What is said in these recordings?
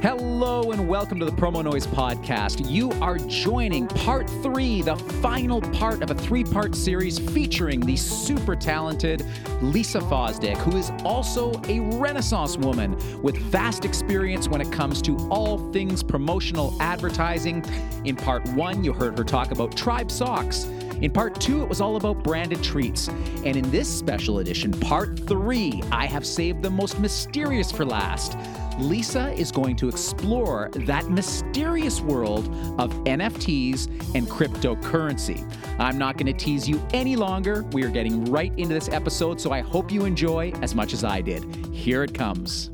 Hello and welcome to the Promo Noise Podcast. You are joining part three, the final part of a three part series featuring the super talented Lisa Fosdick, who is also a Renaissance woman with vast experience when it comes to all things promotional advertising. In part one, you heard her talk about Tribe Socks. In part two, it was all about branded treats. And in this special edition, part three, I have saved the most mysterious for last. Lisa is going to explore that mysterious world of NFTs and cryptocurrency. I'm not going to tease you any longer. We are getting right into this episode, so I hope you enjoy as much as I did. Here it comes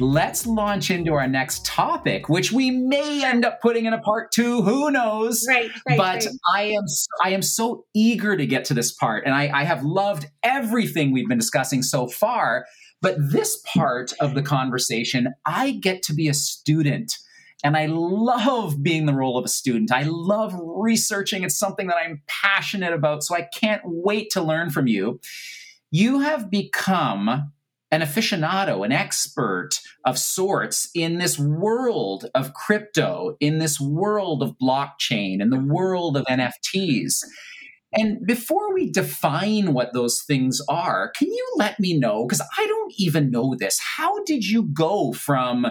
let's launch into our next topic, which we may end up putting in a part two. Who knows? Right. right but right. I am I am so eager to get to this part, and I, I have loved everything we've been discussing so far. But this part of the conversation, I get to be a student. And I love being the role of a student. I love researching. It's something that I'm passionate about. So I can't wait to learn from you. You have become an aficionado, an expert of sorts in this world of crypto, in this world of blockchain, in the world of NFTs. And before we define what those things are, can you let me know? Because I don't even know this. How did you go from,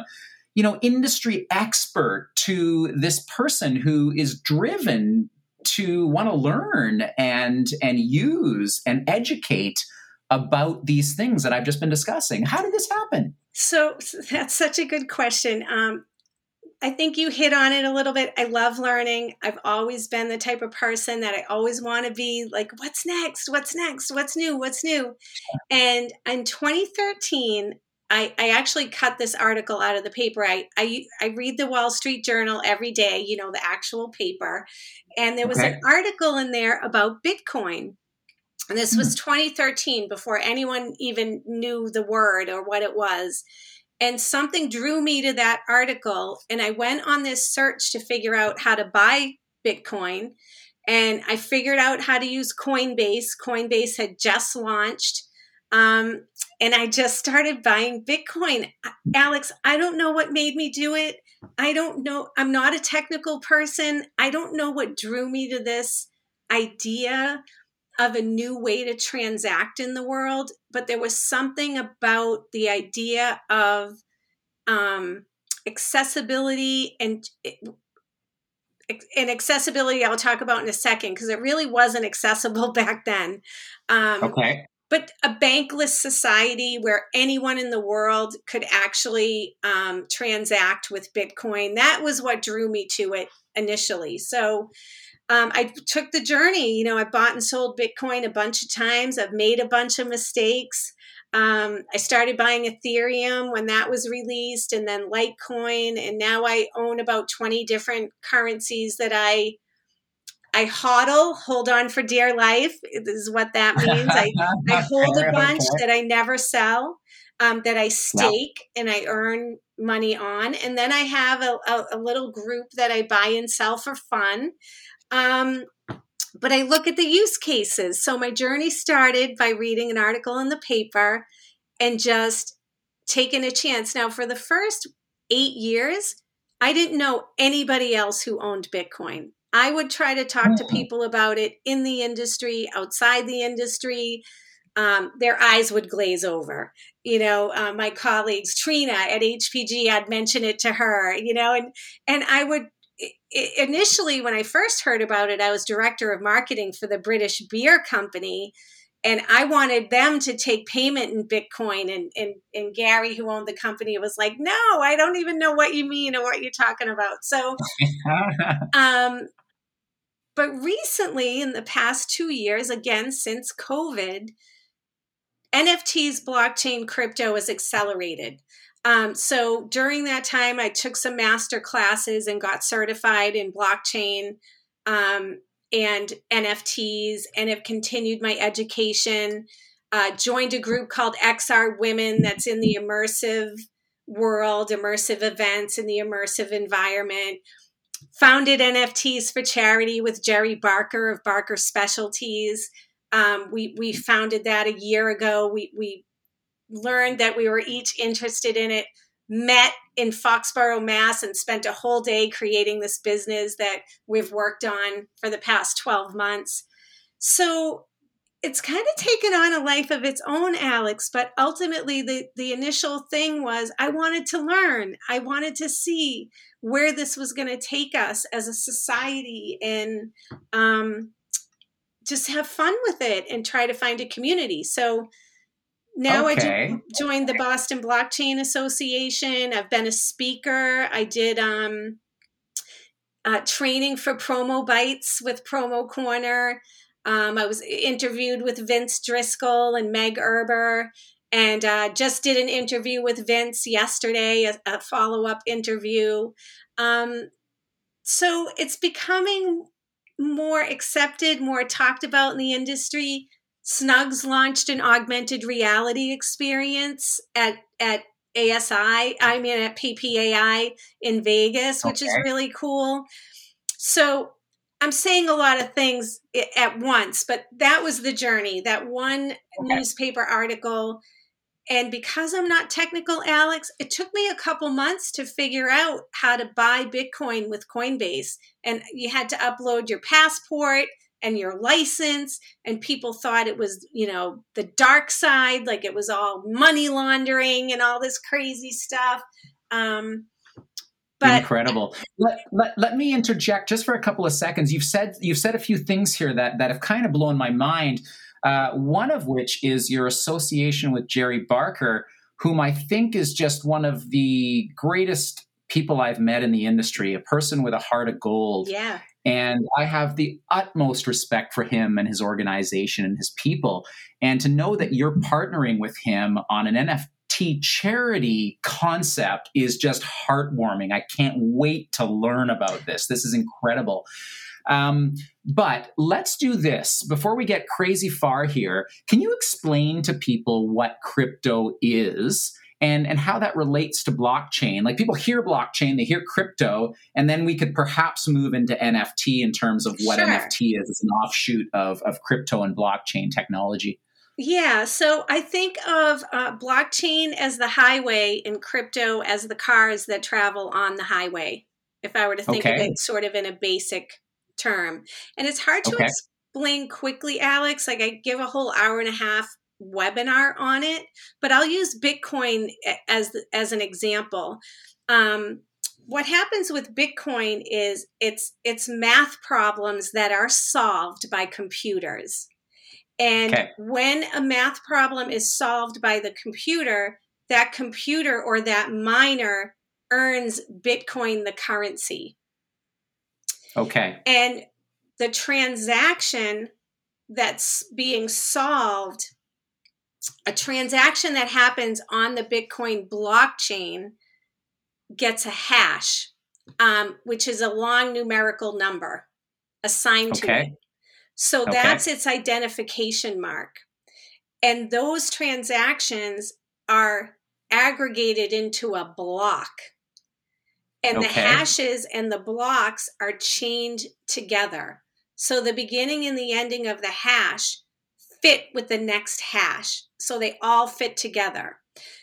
you know, industry expert to this person who is driven to want to learn and and use and educate about these things that I've just been discussing? How did this happen? So that's such a good question. Um, I think you hit on it a little bit. I love learning. I've always been the type of person that I always want to be like, what's next? What's next? What's new? What's new? And in 2013, I, I actually cut this article out of the paper. I, I, I read the Wall Street Journal every day, you know, the actual paper. And there was okay. an article in there about Bitcoin. And this was 2013 before anyone even knew the word or what it was. And something drew me to that article. And I went on this search to figure out how to buy Bitcoin. And I figured out how to use Coinbase. Coinbase had just launched. Um, and I just started buying Bitcoin. Alex, I don't know what made me do it. I don't know. I'm not a technical person. I don't know what drew me to this idea of a new way to transact in the world, but there was something about the idea of um, accessibility and and accessibility I'll talk about in a second because it really wasn't accessible back then. Um, okay. But a bankless society where anyone in the world could actually um, transact with Bitcoin, that was what drew me to it initially. So um, I took the journey. You know, I bought and sold Bitcoin a bunch of times. I've made a bunch of mistakes. Um, I started buying Ethereum when that was released, and then Litecoin, and now I own about twenty different currencies that I I hodl, hold on for dear life. This is what that means. I, I hold a bunch that I never sell, um, that I stake and I earn money on, and then I have a, a, a little group that I buy and sell for fun. Um, but I look at the use cases. So my journey started by reading an article in the paper and just taking a chance. Now, for the first eight years, I didn't know anybody else who owned Bitcoin. I would try to talk to mm. people about it in the industry, outside the industry. Um, their eyes would glaze over. You know, uh, my colleagues, Trina at HPG, I'd mention it to her. You know, and and I would initially when i first heard about it i was director of marketing for the british beer company and i wanted them to take payment in bitcoin and, and, and gary who owned the company was like no i don't even know what you mean or what you're talking about. So um, but recently in the past two years again since covid nfts blockchain crypto has accelerated um, so during that time, I took some master classes and got certified in blockchain um, and NFTs, and have continued my education. Uh, joined a group called XR Women that's in the immersive world, immersive events in the immersive environment. Founded NFTs for charity with Jerry Barker of Barker Specialties. Um, we we founded that a year ago. We we learned that we were each interested in it met in Foxborough, Mass, and spent a whole day creating this business that we've worked on for the past 12 months. So it's kind of taken on a life of its own, Alex. But ultimately, the, the initial thing was I wanted to learn, I wanted to see where this was going to take us as a society and um, just have fun with it and try to find a community. So, now okay. I joined the Boston Blockchain Association. I've been a speaker. I did um, uh, training for Promo Bytes with Promo Corner. Um, I was interviewed with Vince Driscoll and Meg Erber, and uh, just did an interview with Vince yesterday, a, a follow up interview. Um, so it's becoming more accepted, more talked about in the industry. Snugz launched an augmented reality experience at at ASI, I mean at PPAI in Vegas, which okay. is really cool. So I'm saying a lot of things at once, but that was the journey. That one okay. newspaper article and because I'm not technical, Alex, it took me a couple months to figure out how to buy Bitcoin with Coinbase. And you had to upload your passport and your license and people thought it was you know the dark side like it was all money laundering and all this crazy stuff. Um but incredible. Let, let, let me interject just for a couple of seconds. You've said you've said a few things here that that have kind of blown my mind uh, one of which is your association with jerry barker whom i think is just one of the greatest people i've met in the industry a person with a heart of gold. Yeah and I have the utmost respect for him and his organization and his people. And to know that you're partnering with him on an NFT charity concept is just heartwarming. I can't wait to learn about this. This is incredible. Um, but let's do this before we get crazy far here. Can you explain to people what crypto is? And and how that relates to blockchain like people hear blockchain they hear crypto and then we could perhaps move into nft in terms of what sure. nft is it's an offshoot of of crypto and blockchain technology yeah, so I think of uh, blockchain as the highway and crypto as the cars that travel on the highway. If I were to think okay. of it sort of in a basic term, and it's hard to okay. explain quickly, Alex. Like I give a whole hour and a half webinar on it, but I'll use Bitcoin as as an example. Um, what happens with Bitcoin is it's it's math problems that are solved by computers. And okay. when a math problem is solved by the computer, that computer or that miner earns Bitcoin the currency. Okay. And the transaction that's being solved a transaction that happens on the Bitcoin blockchain gets a hash, um, which is a long numerical number assigned okay. to it. So okay. that's its identification mark. And those transactions are aggregated into a block. And okay. the hashes and the blocks are chained together. So the beginning and the ending of the hash fit with the next hash. So they all fit together.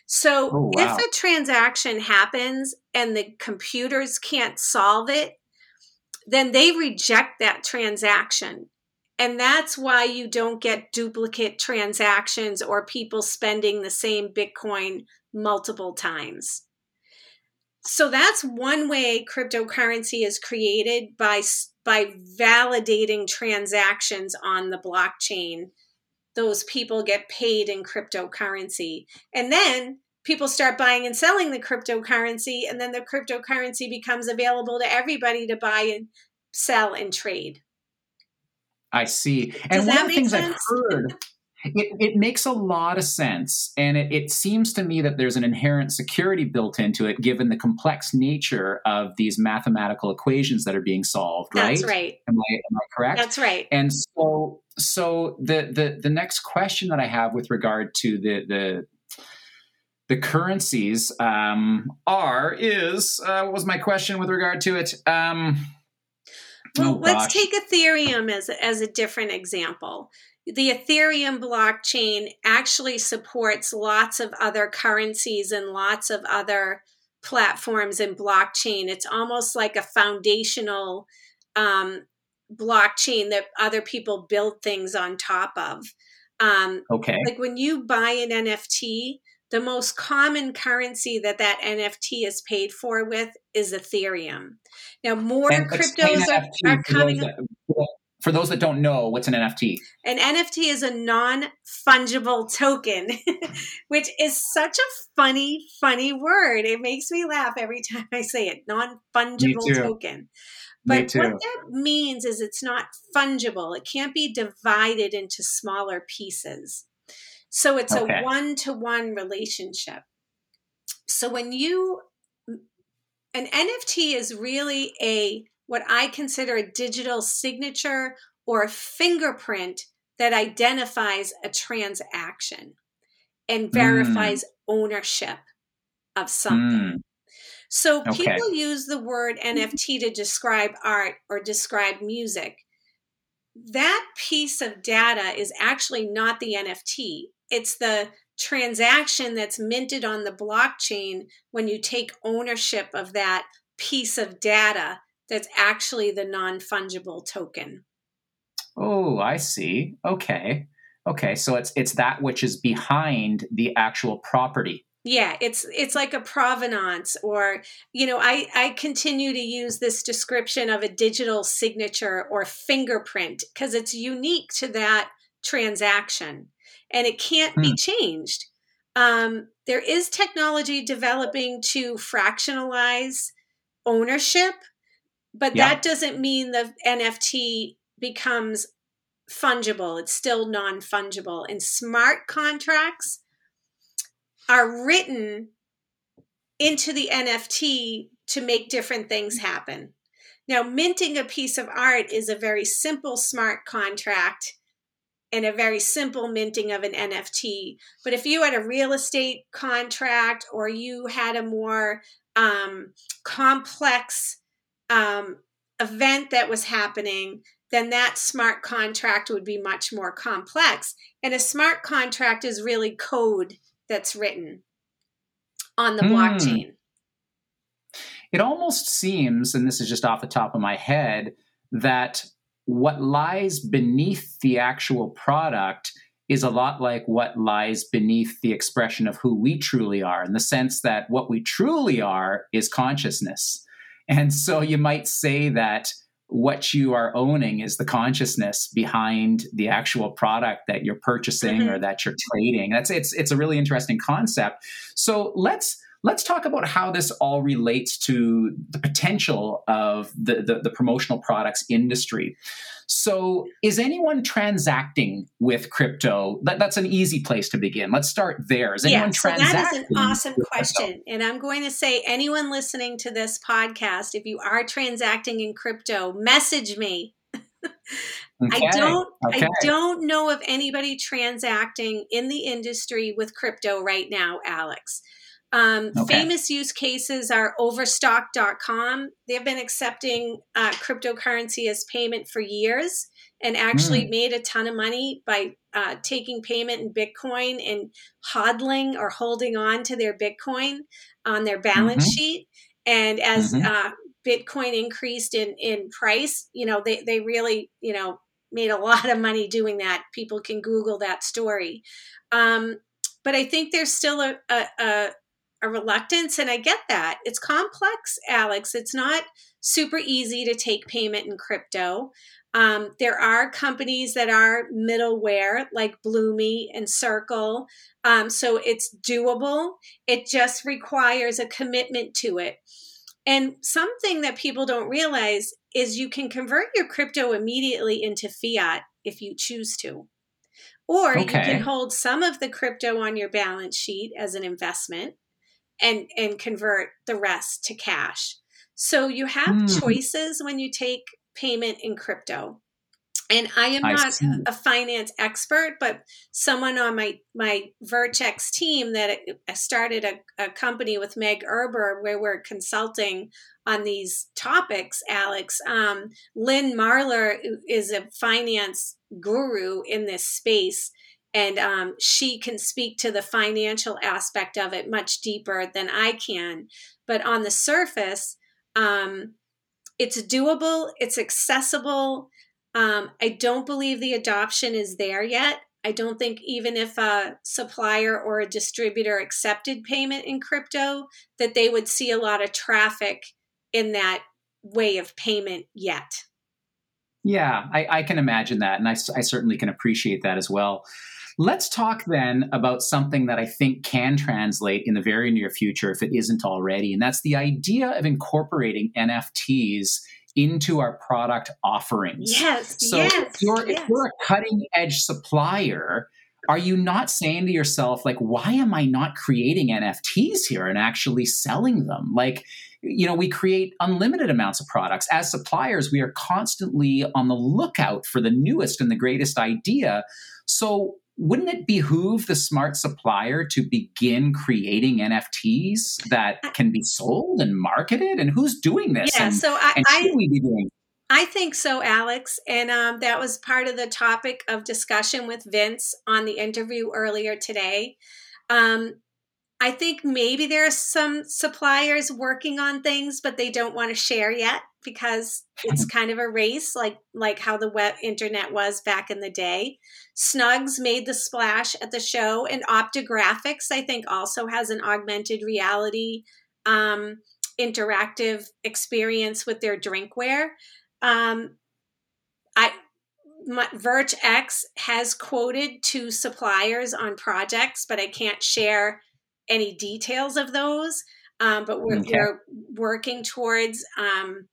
So oh, wow. if a transaction happens and the computers can't solve it, then they reject that transaction. And that's why you don't get duplicate transactions or people spending the same Bitcoin multiple times. So that's one way cryptocurrency is created by by validating transactions on the blockchain those people get paid in cryptocurrency. And then people start buying and selling the cryptocurrency, and then the cryptocurrency becomes available to everybody to buy and sell and trade. I see. And Does one of the things sense? I've heard it, it makes a lot of sense. And it, it seems to me that there's an inherent security built into it, given the complex nature of these mathematical equations that are being solved, right? That's right. Am I, am I correct? That's right. And so, so the, the, the next question that I have with regard to the, the, the currencies um, are is uh, what was my question with regard to it um, well oh, let's take ethereum as, as a different example the Ethereum blockchain actually supports lots of other currencies and lots of other platforms in blockchain. It's almost like a foundational um, blockchain that other people build things on top of. Um, okay. Like when you buy an NFT, the most common currency that that NFT is paid for with is Ethereum. Now, more and cryptos are, are coming. That, for those that don't know, what's an NFT? An NFT is a non fungible token, which is such a funny, funny word. It makes me laugh every time I say it non fungible token. But what that means is it's not fungible, it can't be divided into smaller pieces. So it's okay. a one to one relationship. So when you, an NFT is really a, what I consider a digital signature or a fingerprint that identifies a transaction and mm. verifies mm. ownership of something. Mm. So okay. people use the word NFT to describe art or describe music. That piece of data is actually not the NFT it's the transaction that's minted on the blockchain when you take ownership of that piece of data that's actually the non fungible token. Oh, I see. Okay. Okay, so it's it's that which is behind the actual property. Yeah, it's it's like a provenance or you know, I I continue to use this description of a digital signature or fingerprint because it's unique to that transaction and it can't hmm. be changed. Um, there is technology developing to fractionalize ownership, but yeah. that doesn't mean the NFT becomes fungible. It's still non fungible. And smart contracts are written into the NFT to make different things happen. Now, minting a piece of art is a very simple smart contract and a very simple minting of an NFT. But if you had a real estate contract or you had a more um, complex um, event that was happening, then that smart contract would be much more complex. And a smart contract is really code that's written on the mm. blockchain. It almost seems, and this is just off the top of my head, that what lies beneath the actual product is a lot like what lies beneath the expression of who we truly are, in the sense that what we truly are is consciousness. And so you might say that what you are owning is the consciousness behind the actual product that you're purchasing mm-hmm. or that you're trading. That's it's it's a really interesting concept. So let's let's talk about how this all relates to the potential of the, the, the, promotional products industry. So, is anyone transacting with crypto? That, that's an easy place to begin. Let's start there. Is anyone yeah, so That is an awesome question. Crypto? And I'm going to say, anyone listening to this podcast, if you are transacting in crypto, message me. Okay. I don't okay. I don't know of anybody transacting in the industry with crypto right now, Alex. Um, okay. Famous use cases are Overstock.com. They've been accepting uh, cryptocurrency as payment for years and actually mm. made a ton of money by uh, taking payment in Bitcoin and hodling or holding on to their Bitcoin on their balance mm-hmm. sheet. And as mm-hmm. uh, Bitcoin increased in, in price, you know, they, they really, you know, made a lot of money doing that. People can Google that story. Um, but I think there's still a, a, a a reluctance and i get that. It's complex alex. It's not super easy to take payment in crypto. Um, there are companies that are middleware like bloomy and circle. Um, so it's doable. It just requires a commitment to it. And something that people don't realize is you can convert your crypto immediately into fiat if you choose to. Or okay. you can hold some of the crypto on your balance sheet as an investment and and convert the rest to cash. So you have mm. choices when you take payment in crypto. And I am I not see. a finance expert, but someone on my my Vertex team that started a, a company with Meg Erber where we're consulting on these topics. Alex, um, Lynn Marlar is a finance guru in this space, and um, she can speak to the financial aspect of it much deeper than I can. But on the surface, um, it's doable, it's accessible. Um, I don't believe the adoption is there yet. I don't think even if a supplier or a distributor accepted payment in crypto, that they would see a lot of traffic in that way of payment yet. Yeah, I, I can imagine that. And I, I certainly can appreciate that as well. Let's talk then about something that I think can translate in the very near future if it isn't already. And that's the idea of incorporating NFTs into our product offerings. Yes. So yes, if, you're, yes. if you're a cutting edge supplier, are you not saying to yourself, like, why am I not creating NFTs here and actually selling them? Like, you know, we create unlimited amounts of products. As suppliers, we are constantly on the lookout for the newest and the greatest idea. So, wouldn't it behoove the smart supplier to begin creating NFTs that can be sold and marketed? And who's doing this? Yeah, and, so I, and should I, we be doing? I think so, Alex. And um, that was part of the topic of discussion with Vince on the interview earlier today. Um, I think maybe there are some suppliers working on things, but they don't want to share yet because it's kind of a race, like like how the web internet was back in the day. Snugz made the splash at the show, and Optographics I think, also has an augmented reality um, interactive experience with their drinkware. Um, I my, Verge X has quoted two suppliers on projects, but I can't share any details of those. Um, but we're, okay. we're, working towards um,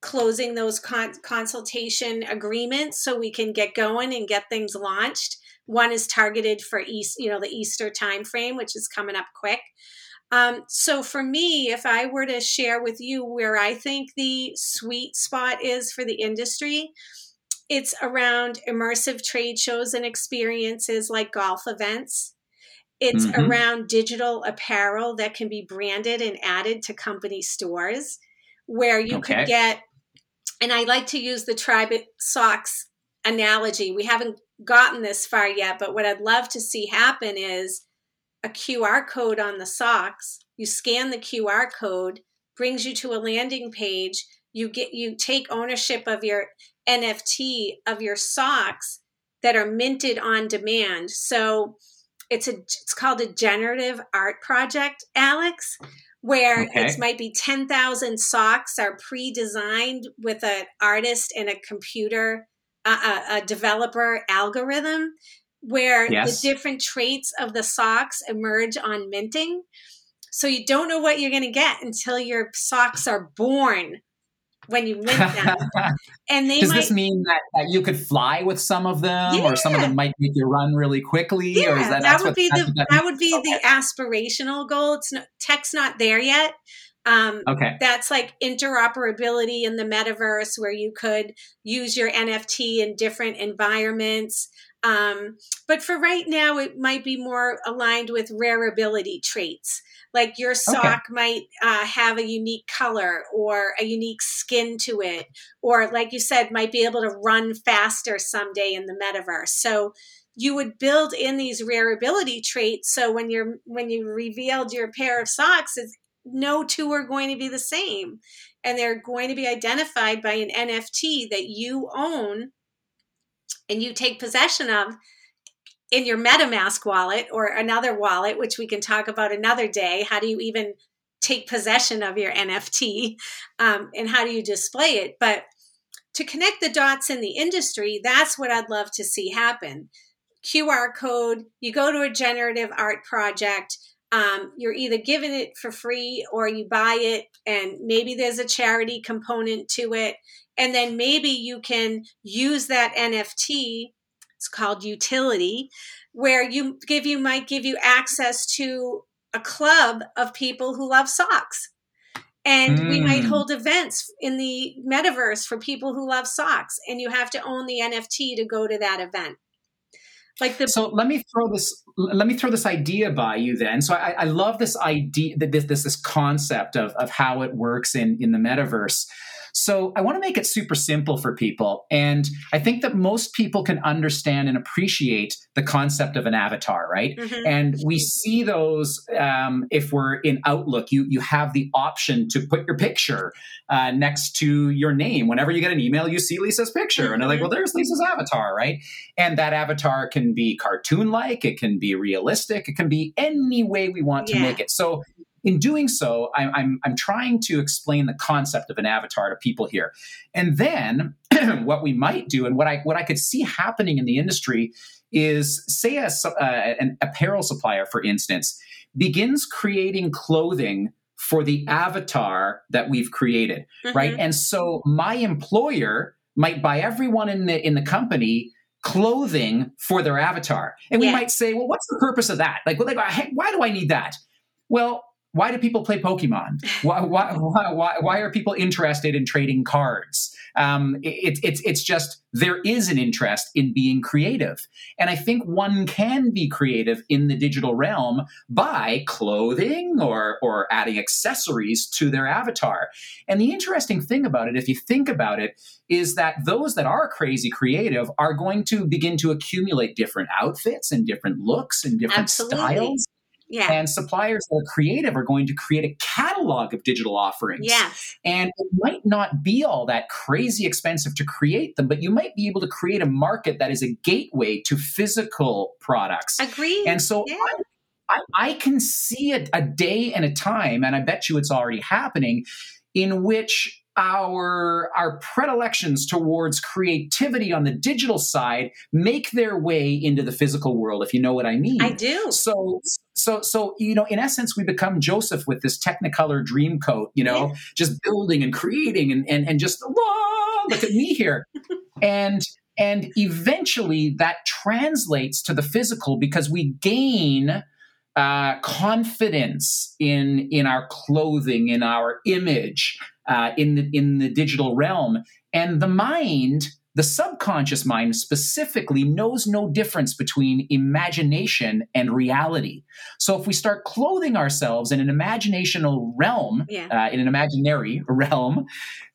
closing those con- consultation agreements so we can get going and get things launched. One is targeted for East, you know, the Easter timeframe, which is coming up quick. Um, so for me, if I were to share with you where I think the sweet spot is for the industry, it's around immersive trade shows and experiences like golf events. It's mm-hmm. around digital apparel that can be branded and added to company stores where you okay. could get, and I like to use the Tribe Socks analogy. We haven't gotten this far yet, but what I'd love to see happen is a QR code on the socks. You scan the QR code, brings you to a landing page. You get you take ownership of your NFT of your socks that are minted on demand. So it's a it's called a generative art project, Alex, where okay. it might be 10,000 socks are pre-designed with an artist and a computer uh, a, a developer algorithm where yes. the different traits of the socks emerge on minting. So you don't know what you're going to get until your socks are born when you mint them. and they does might, this mean that, that you could fly with some of them, yeah. or some of them might make you run really quickly? Yeah, or is that, that would be the that, that would be okay. the aspirational goal. It's not, tech's not there yet. Um, okay. That's like interoperability in the metaverse where you could use your NFT in different environments. Um, but for right now, it might be more aligned with rareability traits. Like your sock okay. might uh, have a unique color or a unique skin to it, or like you said, might be able to run faster someday in the metaverse. So you would build in these rareability traits. So when you're when you revealed your pair of socks, it's, no two are going to be the same, and they're going to be identified by an NFT that you own and you take possession of in your MetaMask wallet or another wallet, which we can talk about another day. How do you even take possession of your NFT um, and how do you display it? But to connect the dots in the industry, that's what I'd love to see happen. QR code, you go to a generative art project, um, you're either given it for free or you buy it, and maybe there's a charity component to it. And then maybe you can use that NFT it's called utility, where you give you might give you access to a club of people who love socks. And mm. we might hmm. hold events in the metaverse for people who love socks, and you have to own the NFT to go to that event. Like the so let me throw this let me throw this idea by you then. So I, I love this idea this this this concept of of how it works in in the metaverse. So I want to make it super simple for people. And I think that most people can understand and appreciate the concept of an avatar, right? Mm-hmm. And we see those um, if we're in Outlook, you, you have the option to put your picture uh, next to your name. Whenever you get an email, you see Lisa's picture. Mm-hmm. And they're like, mm-hmm. well, there's Lisa's avatar, right? And that avatar can be cartoon like, it can be realistic, it can be any way we want to yeah. make it. So in doing so, I'm, I'm, I'm trying to explain the concept of an avatar to people here. And then what we might do and what I, what I could see happening in the industry is say a, uh, an apparel supplier, for instance, begins creating clothing for the avatar that we've created, mm-hmm. right? And so my employer might buy everyone in the in the company clothing for their avatar. And we yeah. might say, well, what's the purpose of that? Like, well, they go, hey, why do I need that? Well, why do people play Pokemon? Why, why, why, why, are people interested in trading cards? Um, it, it's, it's just there is an interest in being creative. And I think one can be creative in the digital realm by clothing or, or adding accessories to their avatar. And the interesting thing about it, if you think about it, is that those that are crazy creative are going to begin to accumulate different outfits and different looks and different Absolutely. styles yeah. And suppliers that are creative are going to create a catalog of digital offerings. Yes. And it might not be all that crazy expensive to create them, but you might be able to create a market that is a gateway to physical products. Agreed. And so yeah. I, I, I, can see a, a day and a time, and I bet you it's already happening, in which our our predilections towards creativity on the digital side make their way into the physical world if you know what i mean i do so so so you know in essence we become joseph with this technicolor dream coat you know yeah. just building and creating and and, and just look at me here and and eventually that translates to the physical because we gain uh, confidence in in our clothing, in our image, uh, in the in the digital realm, and the mind, the subconscious mind specifically, knows no difference between imagination and reality. So if we start clothing ourselves in an imaginational realm, yeah. uh, in an imaginary realm,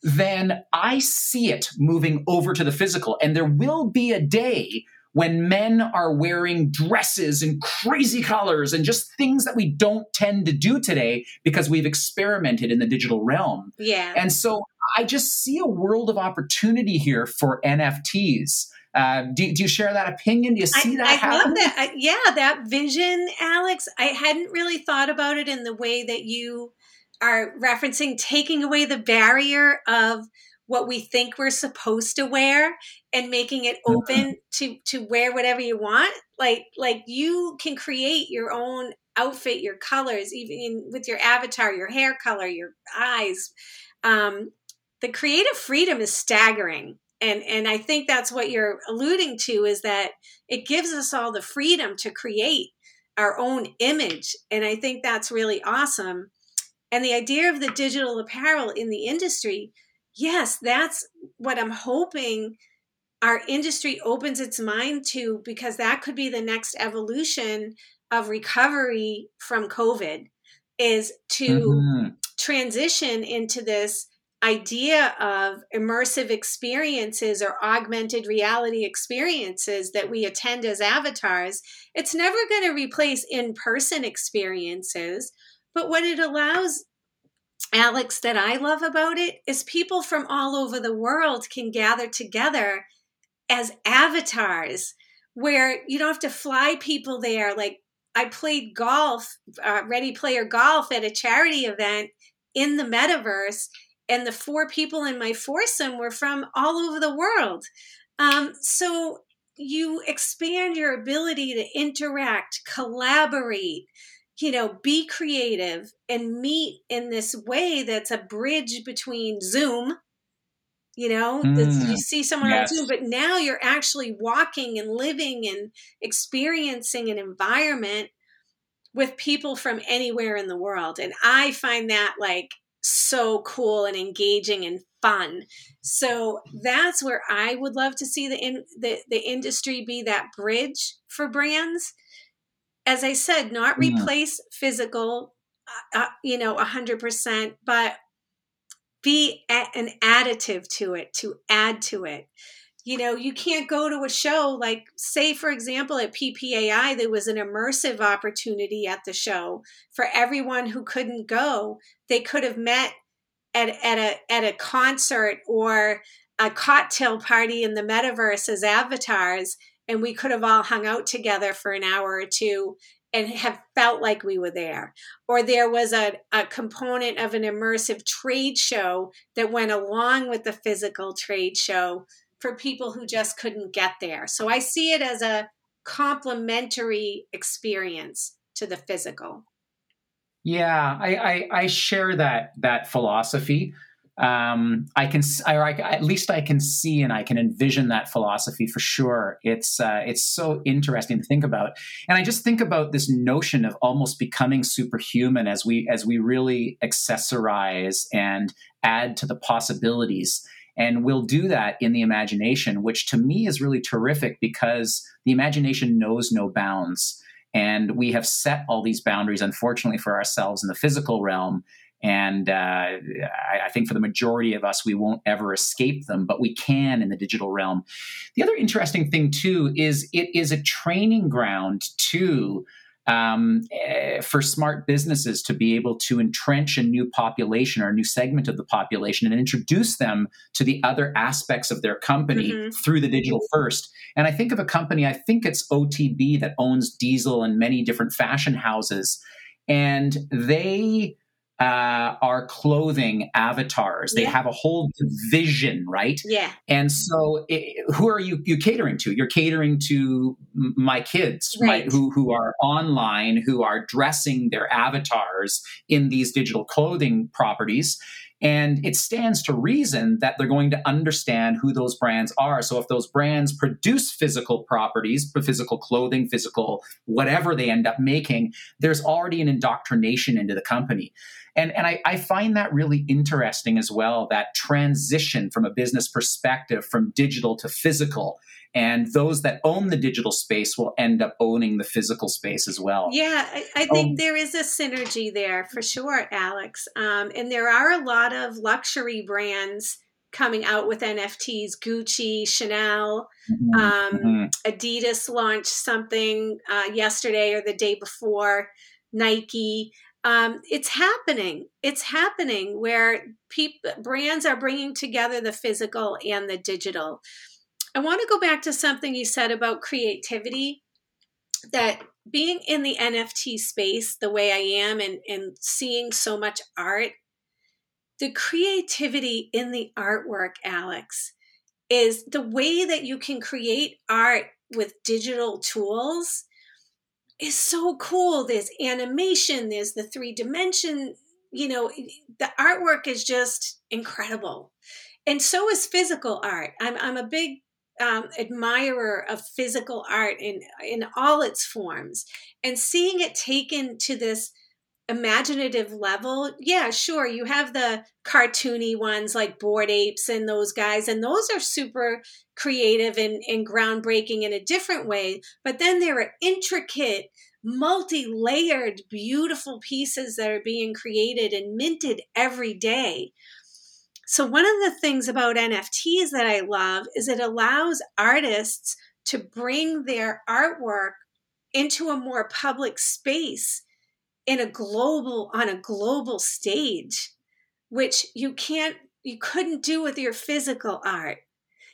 then I see it moving over to the physical, and there will be a day when men are wearing dresses and crazy colors and just things that we don't tend to do today because we've experimented in the digital realm. Yeah. And so I just see a world of opportunity here for NFTs. Uh, do, do, you share that opinion? Do you see I, that? I happening? love that. I, yeah, that vision, Alex. I hadn't really thought about it in the way that you are referencing taking away the barrier of what we think we're supposed to wear and making it mm-hmm. open to to wear whatever you want like like you can create your own outfit your colors even with your avatar your hair color your eyes um, the creative freedom is staggering. And and i think that's what you're alluding to is that it gives us all the freedom to create our own image. And i think that's really awesome. And the idea of the digital apparel in the industry yes that's what i'm hoping our industry opens its mind to because that could be the next evolution of recovery from COVID is to mm-hmm. transition into this idea of immersive experiences or augmented reality experiences that we attend as avatars. It's never going to replace in person experiences, but what it allows Alex, that I love about it is people from all over the world can gather together as avatars where you don't have to fly people there. Like I played golf, uh, Ready Player Golf at a charity event in the metaverse, and the four people in my foursome were from all over the world. Um, so you expand your ability to interact, collaborate, you know, be creative and meet in this way that's a bridge between Zoom you know mm, you see someone yes. on zoom but now you're actually walking and living and experiencing an environment with people from anywhere in the world and i find that like so cool and engaging and fun so that's where i would love to see the in the, the industry be that bridge for brands as i said not mm. replace physical uh, uh you know 100% but be an additive to it, to add to it. You know, you can't go to a show like, say, for example, at PPAI, there was an immersive opportunity at the show for everyone who couldn't go. They could have met at, at a at a concert or a cocktail party in the metaverse as avatars, and we could have all hung out together for an hour or two and have felt like we were there. Or there was a, a component of an immersive trade show that went along with the physical trade show for people who just couldn't get there. So I see it as a complementary experience to the physical. Yeah, I, I, I share that that philosophy um, I can, or I, at least I can see and I can envision that philosophy for sure. It's uh, it's so interesting to think about, and I just think about this notion of almost becoming superhuman as we as we really accessorize and add to the possibilities. And we'll do that in the imagination, which to me is really terrific because the imagination knows no bounds. And we have set all these boundaries, unfortunately, for ourselves in the physical realm. And uh, I, I, think for the majority of us, we won't ever escape them, but we can in the digital realm. The other interesting thing, too, is it is a training ground, too. Um, eh, for smart businesses to be able to entrench a new population or a new segment of the population and introduce them to the other aspects of their company mm-hmm. through the digital first. And I think of a company, I think it's OTB that owns Diesel and many different fashion houses. And they uh, are clothing avatars. They have a whole division, right? Yeah. And so, it, who are you you catering to? You're catering to my kids, right. my, who who are online, who are dressing their avatars in these digital clothing properties. And it stands to reason that they're going to understand who those brands are. So if those brands produce physical properties, physical clothing, physical whatever they end up making, there's already an indoctrination into the company. And, and I, I find that really interesting as well, that transition from a business perspective from digital to physical. And those that own the digital space will end up owning the physical space as well. Yeah, I, I think um, there is a synergy there for sure, Alex. Um, and there are a lot of luxury brands coming out with NFTs. Gucci, Chanel, mm-hmm, um, mm-hmm. Adidas launched something uh, yesterday or the day before. Nike um, it's happening. It's happening where people brands are bringing together the physical and the digital. I want to go back to something you said about creativity. That being in the NFT space the way I am and, and seeing so much art, the creativity in the artwork, Alex, is the way that you can create art with digital tools is so cool. There's animation, there's the three dimension, you know, the artwork is just incredible. And so is physical art. I'm, I'm a big um, admirer of physical art in, in all its forms. And seeing it taken to this imaginative level, yeah, sure, you have the cartoony ones like Bored Apes and those guys, and those are super creative and, and groundbreaking in a different way. But then there are intricate, multi layered, beautiful pieces that are being created and minted every day. So, one of the things about NFTs that I love is it allows artists to bring their artwork into a more public space in a global on a global stage which you can't you couldn't do with your physical art.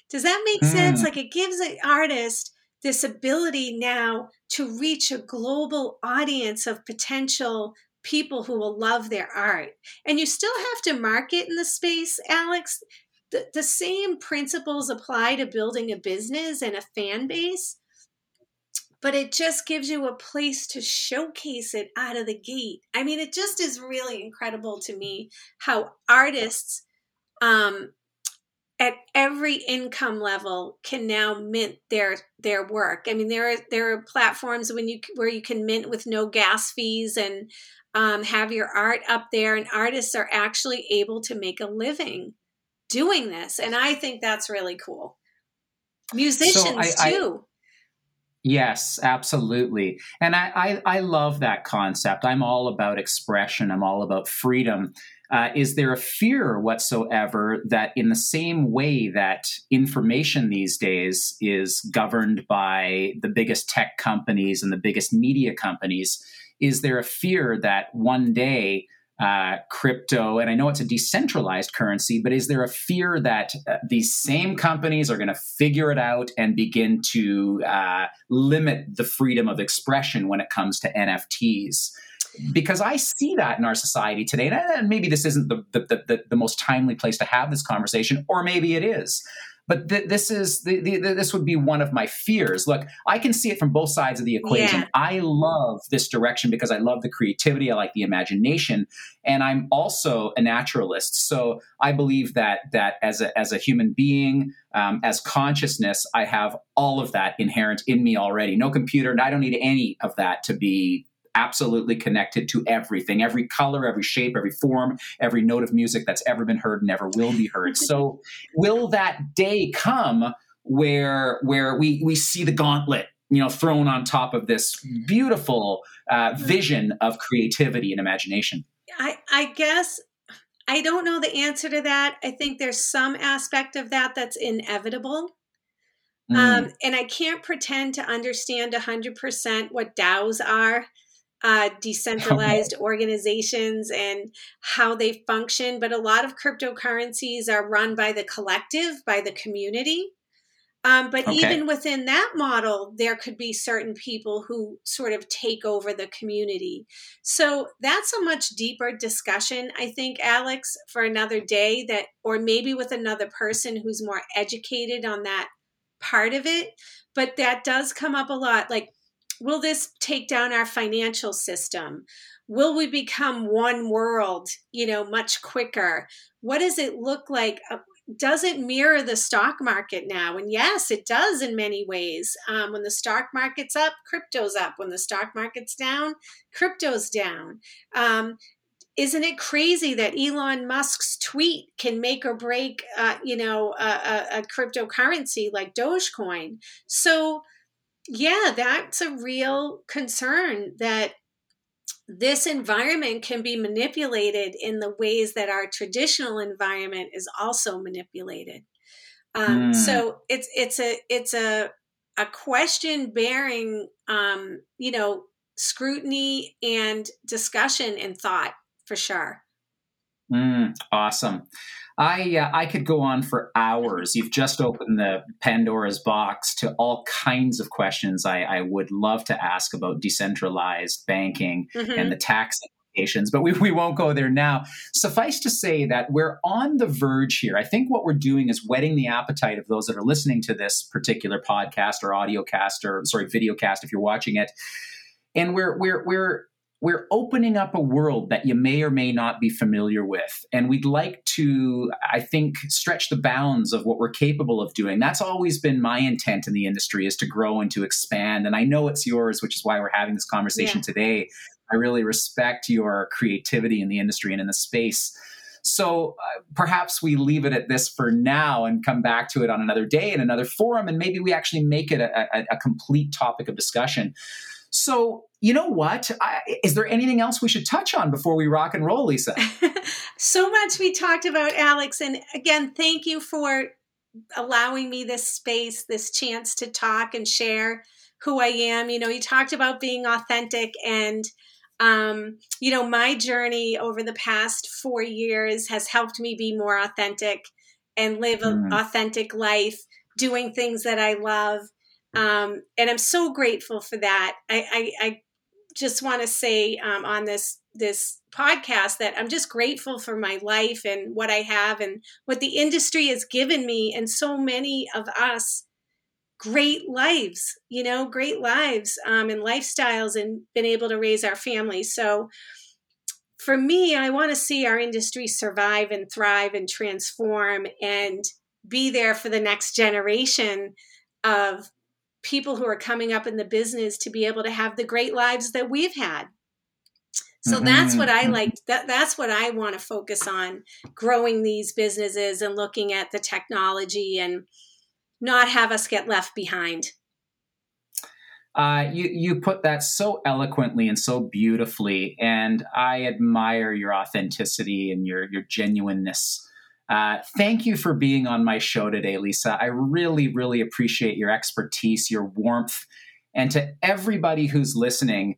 Does that make mm. sense like it gives an artist this ability now to reach a global audience of potential people who will love their art. And you still have to market in the space alex. The, the same principles apply to building a business and a fan base but it just gives you a place to showcase it out of the gate. I mean, it just is really incredible to me how artists um, at every income level can now mint their their work. I mean, there are there are platforms when you where you can mint with no gas fees and um, have your art up there, and artists are actually able to make a living doing this, and I think that's really cool. Musicians so I, too. I, Yes, absolutely. And I, I, I, love that concept. I'm all about expression. I'm all about freedom. uh, is there a fear whatsoever that, in the same way that information these days is governed by the biggest tech companies and the biggest media companies, is there a fear that one day uh, crypto, and I know it's a decentralized currency, but is there a fear that uh, these same companies are going to figure it out and begin to uh, limit the freedom of expression when it comes to NFTs? because I see that in our society today. And maybe this isn't the, the, the, the most timely place to have this conversation, or maybe it is. But th- this is the, the, this would be one of my fears. Look, I can see it from both sides of the equation. Yeah. I love this direction because I love the creativity. I like the imagination, and I'm also a naturalist. So I believe that that as a as a human being, um, as consciousness, I have all of that inherent in me already. No computer, and I don't need any of that to be absolutely connected to everything. Every color, every shape, every form, every note of music that's ever been heard, never will be heard. so, will that day come where where we we see the gauntlet you know thrown on top of this beautiful uh, vision of creativity and imagination? I, I guess i don't know the answer to that. I think there's some aspect of that that's inevitable. Mm. um, and i can't pretend to understand 100% what DAOs are uh, decentralized organizations and how they function. But a lot of cryptocurrencies are run by the collective, by the community. Um, but okay. even within that model, there could be certain people who sort of take over the community. So that's a much deeper discussion, I think, Alex, for another day that, or maybe with another person who's more educated on that part of it. But that does come up a lot. Like will this take down our financial system? Will we become one world, you know, much quicker? What does it look like? Uh, does it mirror the stock market now? And yes, it does in many ways. Um, when the stock market's up, crypto's up. When the stock market's down, crypto's down. Um, isn't it crazy that Elon Musk's tweet can make or break, uh, you know, a, a, a cryptocurrency like Dogecoin? So yeah, that's a real concern that this environment can be manipulated in the ways that our traditional environment is also manipulated. Um, mm. So it's it's a it's a a question bearing um, you know scrutiny and discussion and thought for sure. Mm, awesome. I uh, I could go on for hours. You've just opened the Pandora's box to all kinds of questions I, I would love to ask about decentralized banking mm-hmm. and the tax implications, but we, we won't go there now. Suffice to say that we're on the verge here. I think what we're doing is whetting the appetite of those that are listening to this particular podcast or audio cast or sorry, video cast if you're watching it. And we're we're we're we're opening up a world that you may or may not be familiar with. And we'd like to, I think, stretch the bounds of what we're capable of doing. That's always been my intent in the industry is to grow and to expand. And I know it's yours, which is why we're having this conversation yeah. today. I really respect your creativity in the industry and in the space. So uh, perhaps we leave it at this for now and come back to it on another day in another forum, and maybe we actually make it a, a, a complete topic of discussion. So, you know what? I, is there anything else we should touch on before we rock and roll, Lisa? so much we talked about, Alex. And again, thank you for allowing me this space, this chance to talk and share who I am. You know, you talked about being authentic and um, you know, my journey over the past four years has helped me be more authentic and live an mm. authentic life, doing things that I love um, and I'm so grateful for that. I, I, I just want to say um, on this this podcast that I'm just grateful for my life and what I have and what the industry has given me and so many of us great lives, you know, great lives um, and lifestyles and been able to raise our families. So for me, I want to see our industry survive and thrive and transform and be there for the next generation of people who are coming up in the business to be able to have the great lives that we've had so mm-hmm. that's what i mm-hmm. like that, that's what i want to focus on growing these businesses and looking at the technology and not have us get left behind Uh, you you put that so eloquently and so beautifully, and I admire your authenticity and your your genuineness. Uh, thank you for being on my show today, Lisa. I really, really appreciate your expertise, your warmth, and to everybody who's listening.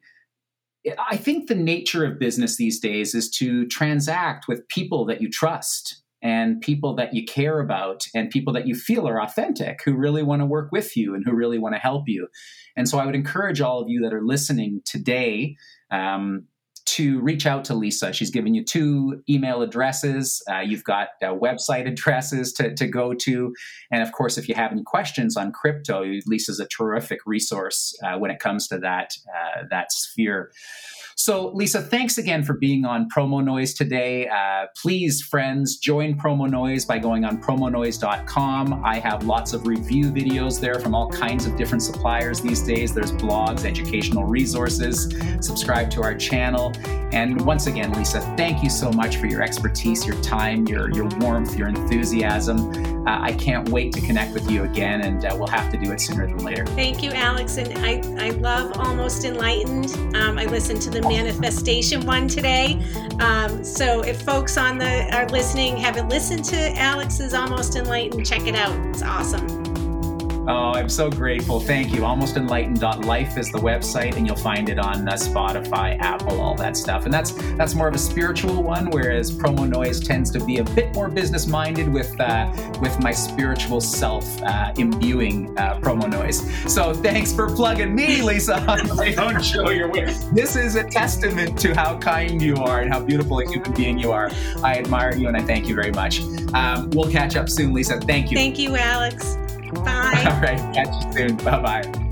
I think the nature of business these days is to transact with people that you trust and people that you care about and people that you feel are authentic who really want to work with you and who really want to help you. And so I would encourage all of you that are listening today um, to reach out to Lisa. She's given you two email addresses. Uh, you've got uh, website addresses to, to go to. And of course, if you have any questions on crypto, Lisa's a terrific resource uh, when it comes to that, uh, that sphere. So, Lisa, thanks again for being on Promo Noise today. Uh, please, friends, join Promo Noise by going on promonoise.com. I have lots of review videos there from all kinds of different suppliers these days. There's blogs, educational resources. Subscribe to our channel. And once again, Lisa, thank you so much for your expertise, your time, your, your warmth, your enthusiasm. Uh, I can't wait to connect with you again, and uh, we'll have to do it sooner than later. Thank you, Alex. And I, I love Almost Enlightened. Um, I listened to the manifestation one today. Um, so if folks on the are listening haven't listened to Alex's Almost Enlightened, check it out. It's awesome. Oh, I'm so grateful. Thank you. Almostenlightened.life is the website, and you'll find it on uh, Spotify, Apple, all that stuff. And that's that's more of a spiritual one, whereas Promo Noise tends to be a bit more business minded with uh, with my spiritual self uh, imbuing uh, Promo Noise. So thanks for plugging me, Lisa, on my show. Your way. This is a testament to how kind you are and how beautiful a human being you are. I admire you, and I thank you very much. Um, we'll catch up soon, Lisa. Thank you. Thank you, Alex. Bye. All right. Catch you soon. Bye bye.